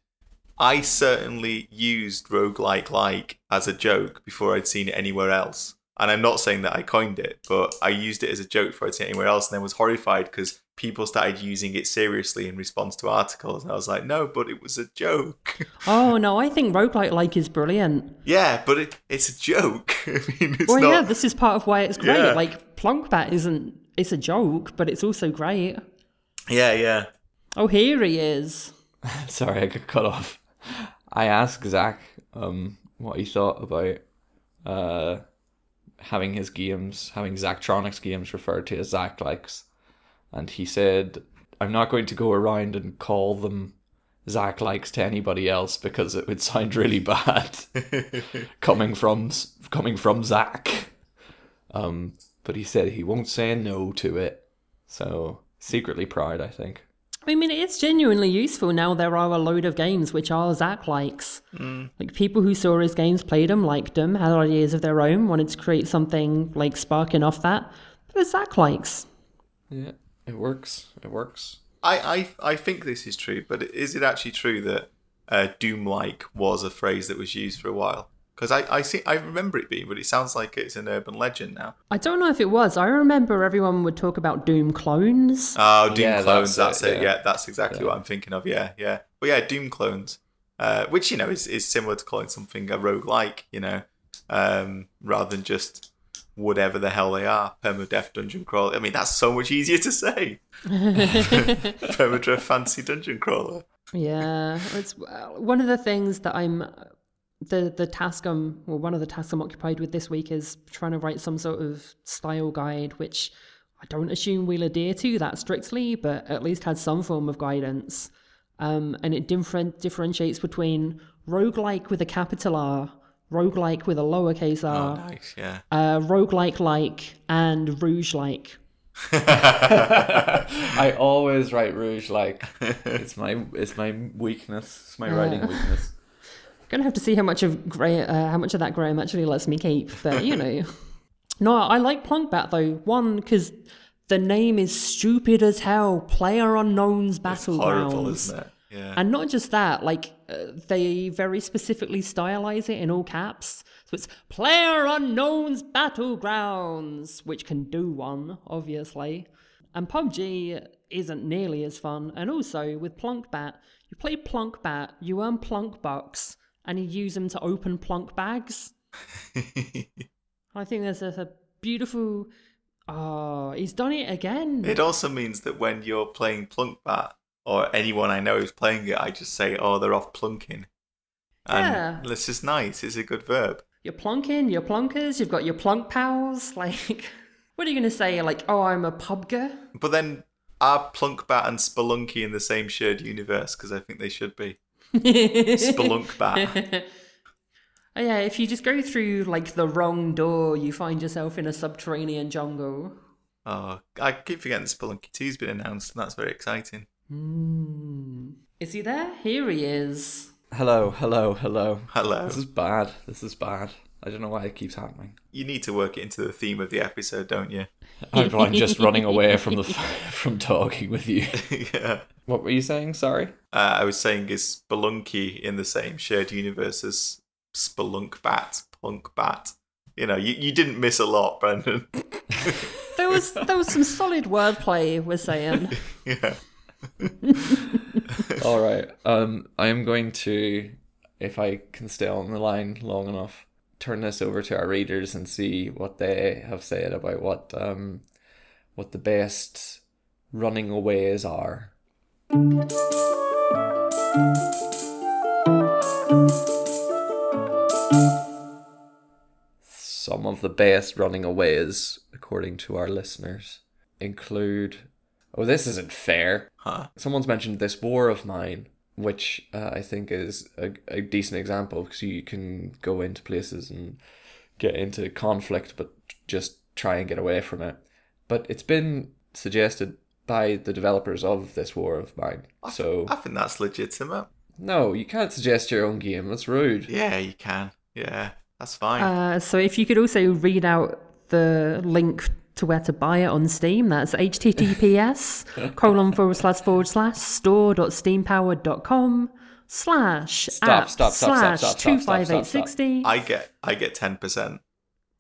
I certainly used roguelike like Like as a joke before I'd seen it anywhere else. And I'm not saying that I coined it, but I used it as a joke before I'd seen it anywhere else, and then was horrified because people started using it seriously in response to articles. And I was like, no, but it was a joke. Oh no, I think roguelike like is brilliant. yeah, but it, it's a joke. I mean, it's Well, not. yeah, this is part of why it's great. Yeah. Like Plunkbat isn't. It's a joke, but it's also great. yeah, yeah. Oh, here he is. Sorry, I got cut off. I asked Zach um what he thought about uh having his games, having Zachtronics games referred to as Zach likes, and he said, "I'm not going to go around and call them." Zach likes to anybody else because it would sound really bad coming from coming from Zach. Um, but he said he won't say no to it, so secretly proud, I think. I mean, it's genuinely useful now. There are a load of games which are Zach likes. Like people who saw his games, played them, liked them, had ideas of their own, wanted to create something like sparking off that. But it's Zach likes. Yeah, it works. It works. I, I, I think this is true, but is it actually true that uh, doom-like was a phrase that was used for a while? Because I, I see I remember it being, but it sounds like it's an urban legend now. I don't know if it was. I remember everyone would talk about Doom clones. Oh, Doom Yeah, clones. that's That's, it, it. yeah. Yeah. that's exactly what I'm thinking of. Yeah, yeah. But yeah, Doom clones, uh, which you know is, is similar to calling something a roguelike, you know, um, rather than just whatever the hell they are. Permadeath dungeon crawler. I mean, that's so much easier to say. Permadeath fancy dungeon crawler. Yeah, it's uh, one of the things that I'm. The the task I'm well, one of the tasks I'm occupied with this week is trying to write some sort of style guide, which I don't assume we'll adhere to that strictly, but at least had some form of guidance. Um, and it different differentiates between roguelike with a capital R, roguelike with a lowercase Oh, r, nice. Yeah. uh, roguelike like, and rouge like. I always write rouge like it's my it's my weakness. It's my writing weakness. Gonna have to see how much of Graham, uh, how much of that Graham actually lets me keep, but you know. no, I like Plunkbat though. One because the name is stupid as hell. Player Unknown's Battlegrounds. Horrible, isn't it? Yeah. And not just that, like uh, they very specifically stylize it in all caps. So it's Player Unknown's Battlegrounds, which can do one, obviously. And PUBG isn't nearly as fun. And also with Plunkbat, you play Plunkbat, you earn Plunk bucks, and you use them to open Plunk bags. I think there's a, a beautiful. Oh, he's done it again. It also means that when you're playing plunk bat, or anyone I know is playing it, I just say, "Oh, they're off plunking," and Yeah. it's just nice. It's a good verb. You're plunking, you're plunkers, you've got your plunk pals. Like, what are you going to say? Like, oh, I'm a pubger? But then, are plunk bat and Spelunky in the same shared universe? Because I think they should be. Spelunk bat. Oh, yeah, if you just go through like the wrong door, you find yourself in a subterranean jungle. Oh, I keep forgetting Spelunky 2's been announced, and that's very exciting. Mm. Is he there? Here he is. Hello, hello, hello. Hello. This is bad. This is bad. I don't know why it keeps happening. You need to work it into the theme of the episode, don't you? I'm, I'm just running away from the from talking with you. yeah. What were you saying? Sorry. Uh, I was saying, is Spelunky in the same shared universe as Spelunk Bat, Plunk Bat? You know, you, you didn't miss a lot, Brendan. There was there was some solid wordplay. We're saying. yeah. All right. Um, I am going to, if I can stay on the line long enough, turn this over to our readers and see what they have said about what um, what the best running aways are. Some of the best running aways, according to our listeners, include. Oh, this isn't fair. Huh. Someone's mentioned this war of mine, which uh, I think is a, a decent example because you can go into places and get into conflict, but just try and get away from it. But it's been suggested by the developers of this war of mine. So I think that's legitimate. no, you can't suggest your own game. That's rude. Yeah, you can. Yeah, that's fine. Uh, so if you could also read out the link to where to buy it on Steam, that's https colon forward slash forward slash store.steampowered.com slash Stop, app stop, stop, stop, slash stop, stop, two stop, five stop, eight sixty. I get I get ten percent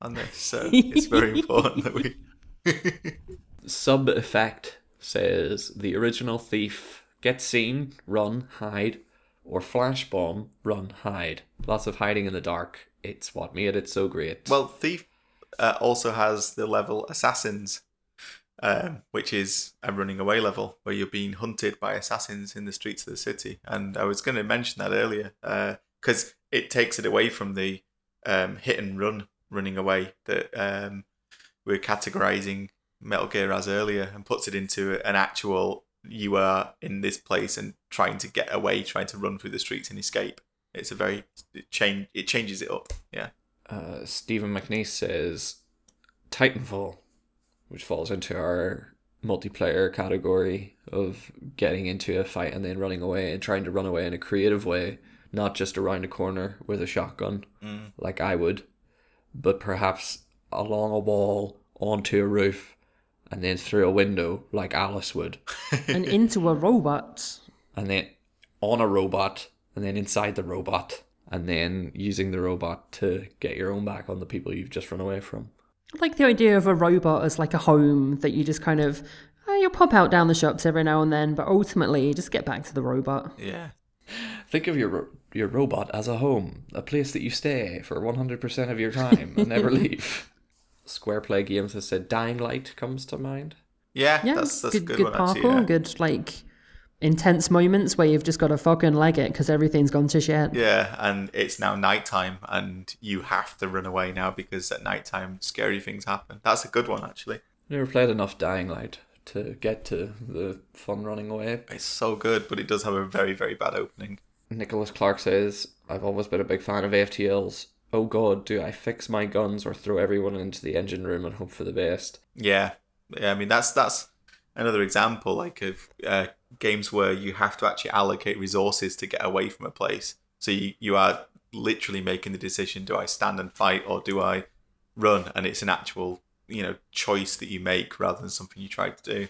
on this, so it's very important that we. Sub effect says the original thief get seen, run, hide, or flash bomb, run, hide. Lots of hiding in the dark. It's what made it so great. Well, Thief uh, also has the level Assassins, um, which is a running away level where you're being hunted by assassins in the streets of the city. And I was going to mention that earlier because it takes it away from the um, hit and run running away that um, we we're categorizing Metal Gear as earlier and puts it into an actual you are in this place and trying to get away, trying to run through the streets and escape. It's a very it change. It changes it up. Yeah. Uh, Stephen McNeese says Titanfall, which falls into our multiplayer category of getting into a fight and then running away and trying to run away in a creative way, not just around a corner with a shotgun Mm. like I would, but perhaps along a wall, onto a roof, and then through a window like Alice would, and into a robot. and then on a robot, and then inside the robot, and then using the robot to get your own back on the people you've just run away from. I like the idea of a robot as like a home that you just kind of oh, you'll pop out down the shops every now and then, but ultimately you just get back to the robot. Yeah. Think of your your robot as a home, a place that you stay for 100% of your time and never leave. Square Play Games has said Dying Light comes to mind. Yeah, Yeah, that's that's good, a good, good one parkour, actually. Yeah. good like intense moments where you've just got to fucking leg it because everything's gone to shit. Yeah, and it's now nighttime, and you have to run away now because at nighttime scary things happen. That's a good one actually. Never played enough Dying Light to get to the fun running away. It's so good, but it does have a very very bad opening. Nicholas Clark says, I've always been a big fan of AFTLs. Oh god, do I fix my guns or throw everyone into the engine room and hope for the best? Yeah, yeah. I mean that's that's another example like of uh, games where you have to actually allocate resources to get away from a place. So you you are literally making the decision: do I stand and fight or do I run? And it's an actual you know choice that you make rather than something you try to do.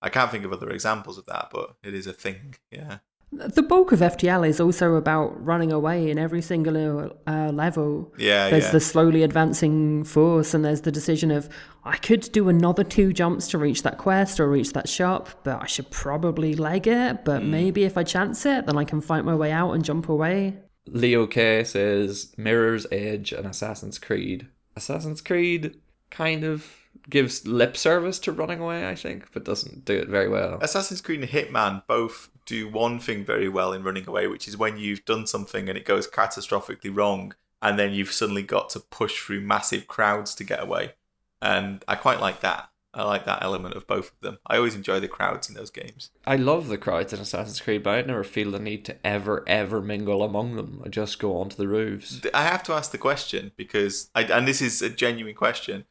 I can't think of other examples of that, but it is a thing. Yeah. The bulk of FTL is also about running away in every single uh, level. Yeah, There's yeah. the slowly advancing force, and there's the decision of I could do another two jumps to reach that quest or reach that shop, but I should probably leg it. But Hmm. maybe if I chance it, then I can fight my way out and jump away. Leo K says Mirror's Edge and Assassin's Creed. Assassin's Creed kind of gives lip service to running away, I think, but doesn't do it very well. Assassin's Creed and Hitman both do one thing very well in running away, which is when you've done something and it goes catastrophically wrong, and then you've suddenly got to push through massive crowds to get away. And I quite like that. I like that element of both of them. I always enjoy the crowds in those games. I love the crowds in Assassin's Creed, but I never feel the need to ever, ever mingle among them. I just go onto the roofs. I have to ask the question because, I, and this is a genuine question.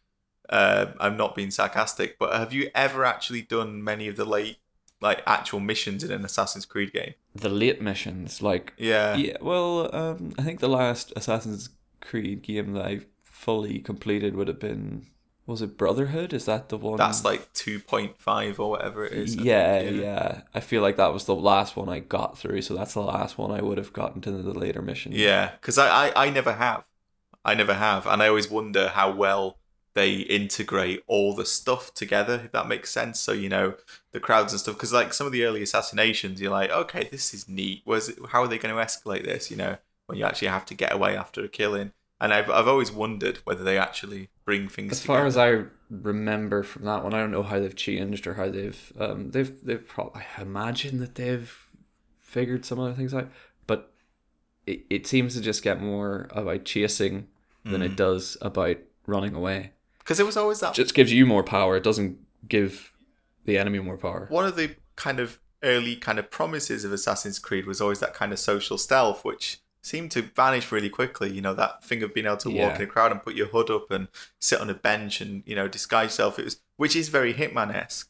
Uh, I'm not being sarcastic, but have you ever actually done many of the late, like actual missions in an Assassin's Creed game? The late missions, like Yeah, yeah, well, um, I think the last Assassin's Creed game that I fully completed would have been was it Brotherhood? Is that the one? that's like 2.5 or whatever it is. Yeah, think, yeah, I feel like that was the last one I got through, so that's the last one I would have gotten to the later mission. Yeah, because I, I, I never have. I never have. And I always wonder how well they integrate all the stuff together, if that makes sense. So, you know, the crowds and stuff. Because, like, some of the early assassinations, you're like, okay, this is neat. Where's it, how are they going to escalate this, you know, when you actually have to get away after a killing? And I've, I've always wondered whether they actually bring things As together. far as I remember from that one, I don't know how they've changed or how they've um they've they've probably I imagine that they've figured some other things out, but it, it seems to just get more about chasing than Mm. it does about running away. Because it was always that It just gives you more power. It doesn't give the enemy more power. one of the kind of early kind of promises of Assassin's Creed was always that kind of social stealth, which seemed to vanish really quickly. You know, that thing of being able to walk Yeah. in a crowd and put your hood up and sit on a bench and you know disguise yourself. It was, which is very Hitman esque,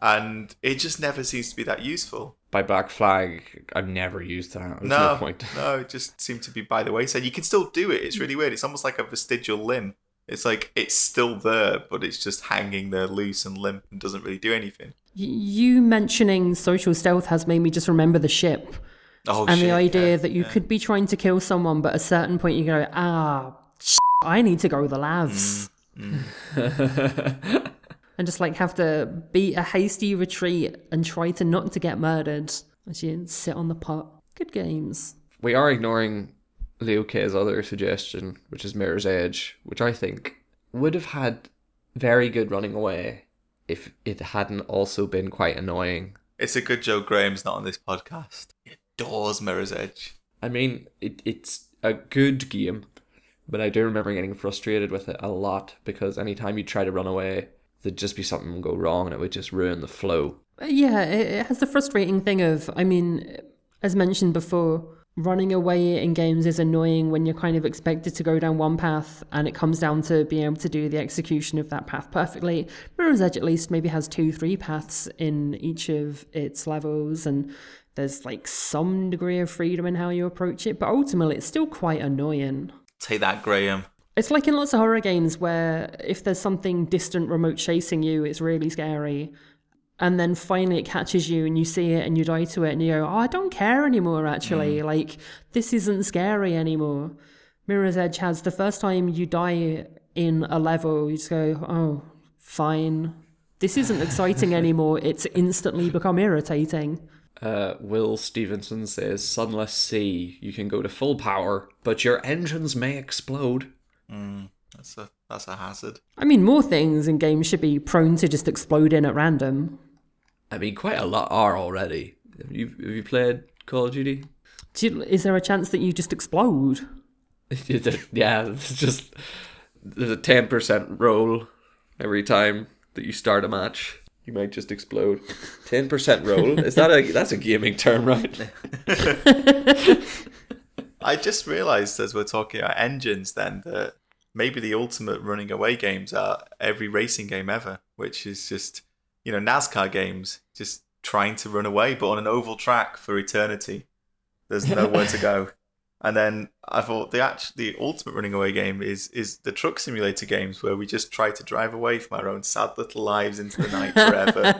and it just never seems to be that useful. By Black Flag, I've never used that. There's No, no point. no, it just seemed to be by the way, wayside. You can still do it. It's really weird. It's almost like a vestigial limb. It's like it's still there, but it's just hanging there loose and limp and doesn't really do anything. You mentioning social stealth has made me just remember the ship Oh, and shit, the idea yeah, that you yeah. could be trying to kill someone, but at a certain point you go, ah, I need to go to the labs. Mm. and just like have to beat a hasty retreat and try to not to get murdered as you sit on the pot. Good games. we are ignoring Leo K's other suggestion, which is Mirror's Edge, which I think would have had very good running away if it hadn't also been quite annoying. It's a good Joe Graham's not on this podcast. He adores Mirror's Edge. I mean, it, it's a good game, but I do remember getting frustrated with it a lot because anytime you try to run away, there'd just be something go wrong and it would just ruin the flow. Uh, Yeah, it, it has the frustrating thing of, I mean, as mentioned before, running away in games is annoying when you're kind of expected to go down one path and it comes down to being able to do the execution of that path perfectly. Mirror's Edge at least maybe has two, three paths in each of its levels and there's like some degree of freedom in how you approach it, but ultimately it's still quite annoying. Take that, Graham. It's like in lots of horror games where if there's something distant remote chasing you, it's really scary. And then finally it catches you and you see it and you die to it and you go, Oh, I don't care anymore actually. Like this isn't scary anymore. Mirror's Edge has the first time you die in a level, you just go, Oh, fine. This isn't exciting anymore. It's instantly become irritating. Uh, Will Stevenson says, Sunless Sea, you can go to full power, but your engines may explode. That's a that's a hazard. I mean, more things in games should be prone to just exploding at random. I mean, quite a lot are already. Have you, have you played Call of Duty? Do you- Is there a chance that you just explode? yeah, it's just there's a ten percent roll every time that you start a match. You might just explode. Ten percent roll is that a that's a gaming term, right? I just realised as we're talking about engines, then that maybe the ultimate running away games are every racing game ever, which is just you know NASCAR games, just trying to run away, but on an oval track for eternity. There's nowhere to go. And then I thought the act- the ultimate running away game is is the truck simulator games where we just try to drive away from our own sad little lives into the night forever.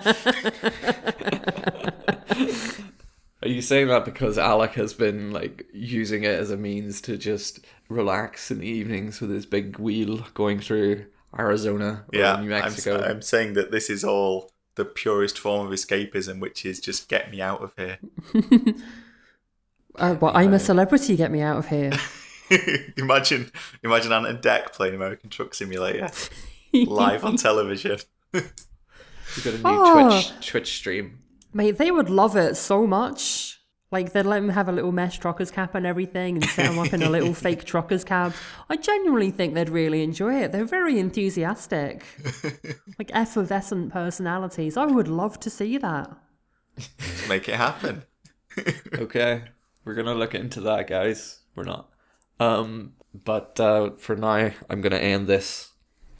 Are you saying that because Alec has been like using it as a means to just relax in the evenings with his big wheel going through Arizona or yeah, New I'm, Mexico? I'm saying that this is all the purest form of escapism, which is just get me out of here. Uh, well, I'm a celebrity. Get me out of here. imagine, imagine Ant and Dec playing American Truck Simulator live on television. You've got a new Oh. Twitch Twitch stream. Mate, they would love it so much. Like they'd let them have a little mesh trucker's cap and everything, and set them up in a little fake trucker's cab. I genuinely think they'd really enjoy it. They're very enthusiastic, like effervescent personalities. I would love to see that. Make it happen. okay, we're gonna look into that, guys. We're not. Um, but uh, for now, I'm gonna end this.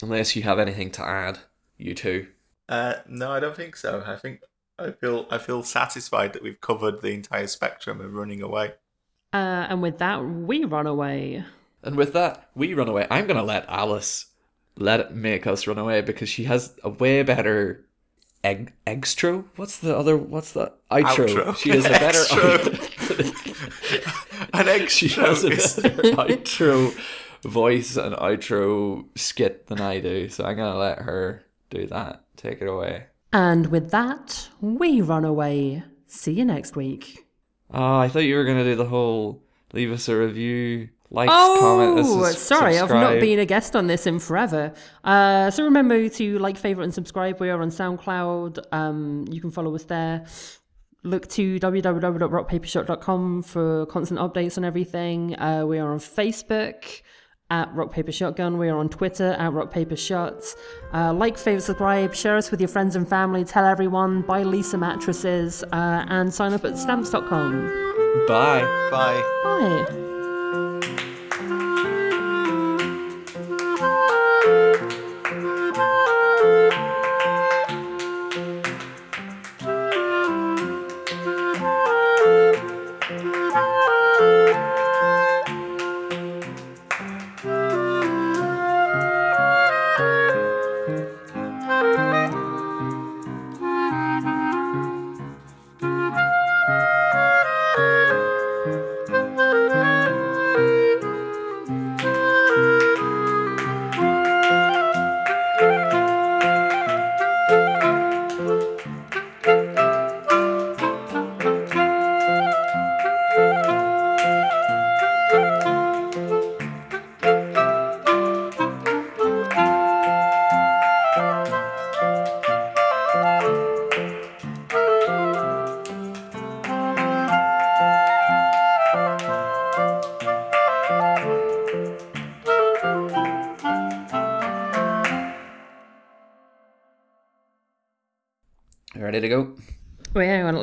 Unless you have anything to add, you two. Uh, no, I don't think so. I think I feel I feel satisfied that we've covered the entire spectrum of running away. Uh, and with that, we run away. And with that, we run away. I'm gonna let Alice let it make us run away because she has a way better egg extro. What's the other? What's the outro? Outro. She has a better. An egg she has a better outro voice and outro skit than I do, so I'm gonna let her do that. Take it away. And with that, we run away. See you next week. Oh, I thought you were gonna do the whole leave us a review, likes, comment. Oh, this is sorry, I've not been a guest on this in forever. Uh, so remember to like, favorite, and subscribe. We are on SoundCloud. Um, you can follow us there. Look to www.rockpapershot.com for constant updates on everything. Uh, we are on Facebook at Rock Paper Shotgun. We are on Twitter at Rock Paper Shots. Uh, like, favorite, subscribe, share us with your friends and family. Tell everyone. Buy Leesa mattresses uh, and sign up at stamps.com. Bye. Bye. Bye.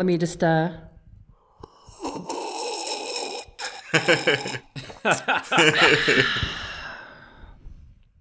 Let me just. Uh...